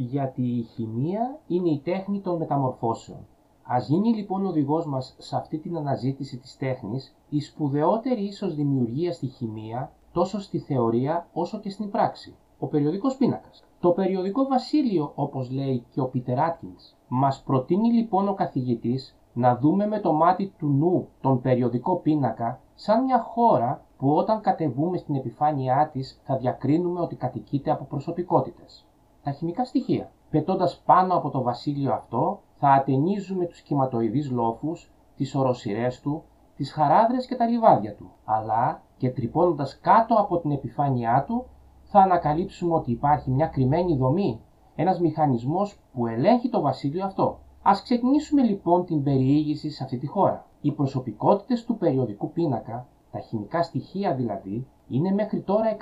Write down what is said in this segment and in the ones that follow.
γιατί η χημεία είναι η τέχνη των μεταμορφώσεων. Ας γίνει λοιπόν ο οδηγός μας σε αυτή την αναζήτηση της τέχνης η σπουδαιότερη ίσως δημιουργία στη χημεία, τόσο στη θεωρία όσο και στην πράξη. Ο περιοδικός πίνακας. Το περιοδικό βασίλειο, όπως λέει και ο Πίτερ Άτκινς, μας προτείνει λοιπόν ο καθηγητής να δούμε με το μάτι του νου τον περιοδικό πίνακα σαν μια χώρα που όταν κατεβούμε στην επιφάνειά της θα διακρίνουμε ότι κατοικείται από προσωπικότητες. Τα χημικά στοιχεία. Πετώντας πάνω από το βασίλειο αυτό θα ατενίζουμε τους κυματοειδείς λόφους, τις οροσυρές του, τις χαράδρες και τα λιβάδια του, αλλά και τρυπώνοντας κάτω από την επιφάνειά του θα ανακαλύψουμε ότι υπάρχει μια κρυμμένη δομή, ένας μηχανισμός που ελέγχει το βασίλειο αυτό. Ας ξεκινήσουμε λοιπόν την περιήγηση σε αυτή τη χώρα. Οι προσωπικότητες του περιοδικού πίνακα, τα χημικά στοιχεία δηλαδή, είναι μέχρι τώρα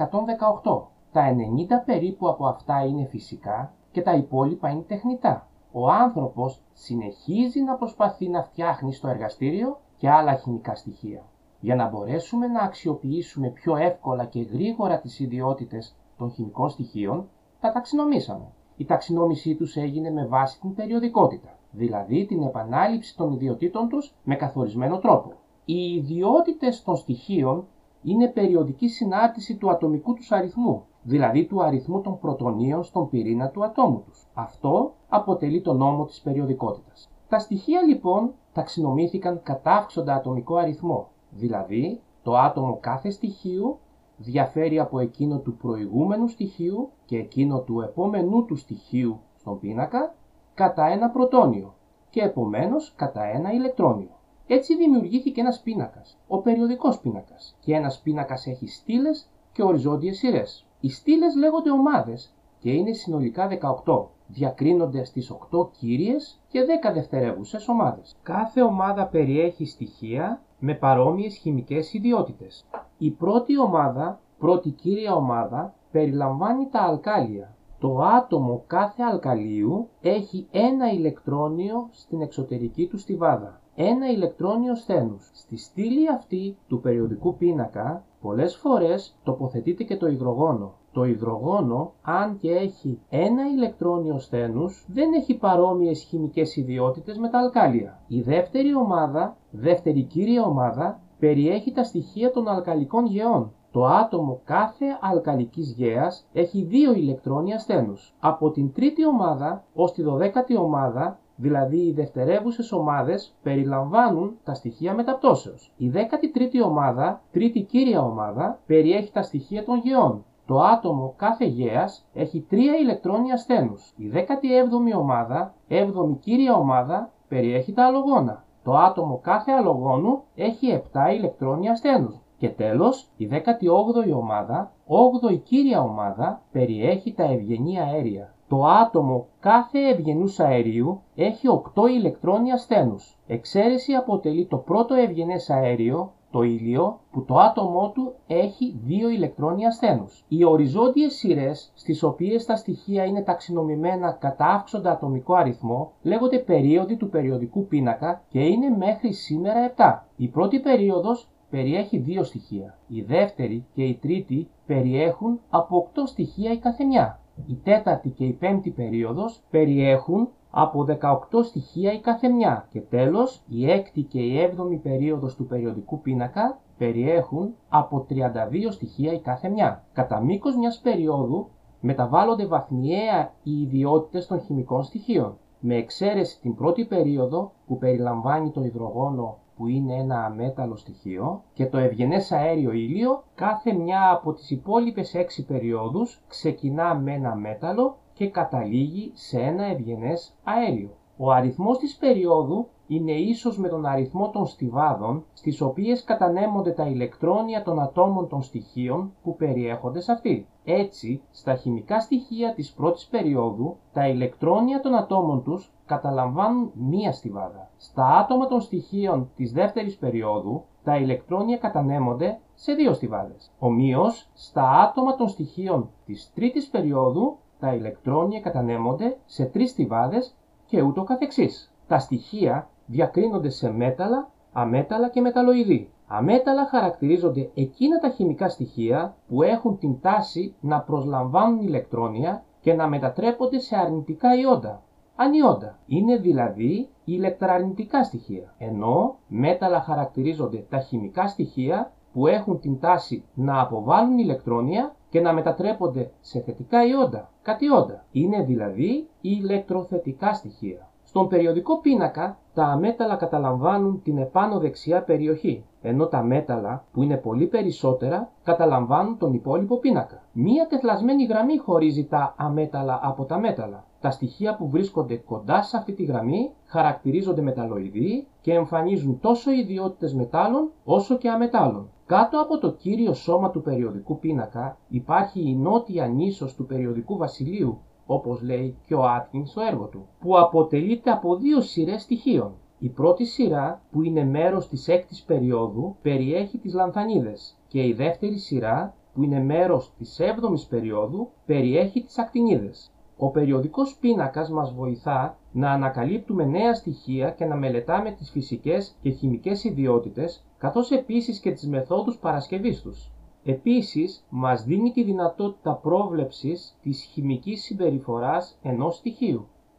118. Τα 90 περίπου από αυτά είναι φυσικά και τα υπόλοιπα είναι τεχνητά. Ο άνθρωπος συνεχίζει να προσπαθεί να φτιάχνει στο εργαστήριο και άλλα χημικά στοιχεία. Για να μπορέσουμε να αξιοποιήσουμε πιο εύκολα και γρήγορα τις ιδιότητες των χημικών στοιχείων, τα ταξινομήσαμε. Η ταξινόμησή τους έγινε με βάση την περιοδικότητα, δηλαδή την επανάληψη των ιδιωτήτων τους με καθορισμένο τρόπο. Οι ιδιότητες των στοιχείων είναι περιοδική συνάρτηση του ατομικού τους αριθμού, δηλαδή του αριθμού των πρωτονίων στον πυρήνα του ατόμου τους. Αυτό αποτελεί το νόμο της περιοδικότητας. Τα στοιχεία λοιπόν ταξινομήθηκαν κατά αύξοντα ατομικό αριθμό, δηλαδή το άτομο κάθε στοιχείου διαφέρει από εκείνο του προηγούμενου στοιχείου και εκείνο του επόμενου του στοιχείου στον πίνακα κατά ένα πρωτόνιο και επομένως κατά ένα ηλεκτρόνιο. Έτσι δημιουργήθηκε ένας πίνακας, ο περιοδικός πίνακας και ένας πίνακας έχει στήλες και οριζόντιες σειρές. Οι στήλες λέγονται ομάδες και είναι συνολικά 18 διακρίνονται στις 8 κύριες και 10 δευτερεύουσες ομάδες. Κάθε ομάδα περιέχει στοιχεία με παρόμοιες χημικές ιδιότητες. Η πρώτη ομάδα, πρώτη κύρια ομάδα, περιλαμβάνει τα αλκάλια. Το άτομο κάθε αλκαλίου έχει ένα ηλεκτρόνιο στην εξωτερική του στιβάδα. Ένα ηλεκτρόνιο σθένους. Στη στήλη αυτή του περιοδικού πίνακα πολλές φορές τοποθετείται και το υδρογόνο. Το υδρογόνο, αν και έχει ένα ηλεκτρόνιο σθένους, δεν έχει παρόμοιες χημικές ιδιότητες με τα αλκάλια. Η δεύτερη ομάδα, δεύτερη κύρια ομάδα, περιέχει τα στοιχεία των αλκαλικών γεών. Το άτομο κάθε αλκαλικής γέας έχει δύο ηλεκτρόνια σθένους. Από την τρίτη ομάδα ως τη δωδέκατη ομάδα δηλαδή οι δευτερεύουσες ομάδες περιλαμβάνουν τα στοιχεία μεταπτώσεως. Η 13η ομάδα, τρίτη κύρια ομάδα, περιέχει τα στοιχεία των γεών. Το άτομο κάθε γέας έχει τρία ηλεκτρόνια στένους. Η 17η ομάδα, 7η κύρια ομάδα, περιέχει τα αλογόνα. Το άτομο κάθε αλογόνου έχει 7 ηλεκτρόνια στένους. Και τέλος, η 18η ομάδα, 8η κύρια ομάδα, περιέχει τα ευγενή αέρια. Το άτομο κάθε ευγενούς αερίου έχει 8 ηλεκτρόνια στένους. Εξαίρεση αποτελεί το πρώτο ευγενές αέριο, το ήλιο, που το άτομό του έχει 2 ηλεκτρόνια στένους. Οι οριζόντιες σειρές, στις οποίες τα στοιχεία είναι ταξινομημένα κατά αύξοντα ατομικό αριθμό, λέγονται περίοδοι του περιοδικού πίνακα και είναι μέχρι σήμερα 7. Η πρώτη περίοδος περιέχει δύο στοιχεία. Η δεύτερη και η τρίτη περιέχουν από 8 στοιχεία η καθεμιά. Η τέταρτη και η πέμπτη περίοδος περιέχουν από 18 στοιχεία η καθεμιά και τέλος η έκτη και η έβδομη περίοδος του περιοδικού πίνακα περιέχουν από 32 στοιχεία η κάθε μια. Κατά μήκος μιας περίοδου μεταβάλλονται βαθμιαία οι ιδιότητες των χημικών στοιχείων, με εξαίρεση την πρώτη περίοδο που περιλαμβάνει το υδρογόνο που είναι ένα αμέταλλο στοιχείο και το ευγενές αέριο ήλιο κάθε μια από τις υπόλοιπες έξι περιόδους ξεκινά με ένα μέταλλο και καταλήγει σε ένα ευγενές αέριο. Ο αριθμός της περίοδου είναι ίσος με τον αριθμό των στιβάδων στις οποίες κατανέμονται τα ηλεκτρόνια των ατόμων των στοιχείων που περιέχονται σε αυτή. Έτσι, στα χημικά στοιχεία της πρώτης περίοδου, τα ηλεκτρόνια των ατόμων τους καταλαμβάνουν μία στιβάδα. Στα άτομα των στοιχείων της δεύτερης περίοδου, τα ηλεκτρόνια κατανέμονται σε δύο στιβάδες. Ομοίως, στα άτομα των στοιχείων της τρίτης περίοδου, τα ηλεκτρόνια κατανέμονται σε τρεις στιβάδες και ούτω καθεξής. Τα στοιχεία διακρίνονται σε μέταλλα, αμέταλλα και μεταλλοειδή. Αμέταλλα χαρακτηρίζονται εκείνα τα χημικά στοιχεία που έχουν την τάση να προσλαμβάνουν ηλεκτρόνια και να μετατρέπονται σε αρνητικά ιόντα, ανιόντα. Είναι δηλαδή ηλεκτραρνητικά στοιχεία, ενώ μέταλλα χαρακτηρίζονται τα χημικά στοιχεία που έχουν την τάση να αποβάλουν ηλεκτρόνια και να μετατρέπονται σε θετικά ιόντα, κατιόντα. Είναι δηλαδή ηλεκτροθετικά στοιχεία. Στον περιοδικό πίνακα τα μέταλλα καταλαμβάνουν την επάνω δεξιά περιοχή, ενώ τα μέταλλα, που είναι πολύ περισσότερα, καταλαμβάνουν τον υπόλοιπο πίνακα. Μία τεθλασμένη γραμμή χωρίζει τα αμέταλλα από τα μέταλλα. Τα στοιχεία που βρίσκονται κοντά σε αυτή τη γραμμή χαρακτηρίζονται μεταλλοειδή και εμφανίζουν τόσο ιδιότητες μετάλλων όσο και αμετάλλων. Κάτω από το κύριο σώμα του περιοδικού πίνακα υπάρχει η νότια νήσος του περιοδικού βασιλείου όπως λέει και ο Άτκινς στο έργο του, που αποτελείται από δύο σειρές στοιχείων. Η πρώτη σειρά, που είναι μέρος της έκτης περίοδου, περιέχει τις λανθανίδες και η δεύτερη σειρά, που είναι μέρος της έβδομης περίοδου, περιέχει τις ακτινίδες. Ο περιοδικός πίνακας μας βοηθά να ανακαλύπτουμε νέα στοιχεία και να μελετάμε τις φυσικές και χημικές ιδιότητες, καθώς επίσης και τις μεθόδους παρασκευής τους. Επίσης, μας δίνει τη δυνατότητα πρόβλεψης της χημικής συμπεριφοράς ενός στοιχείου.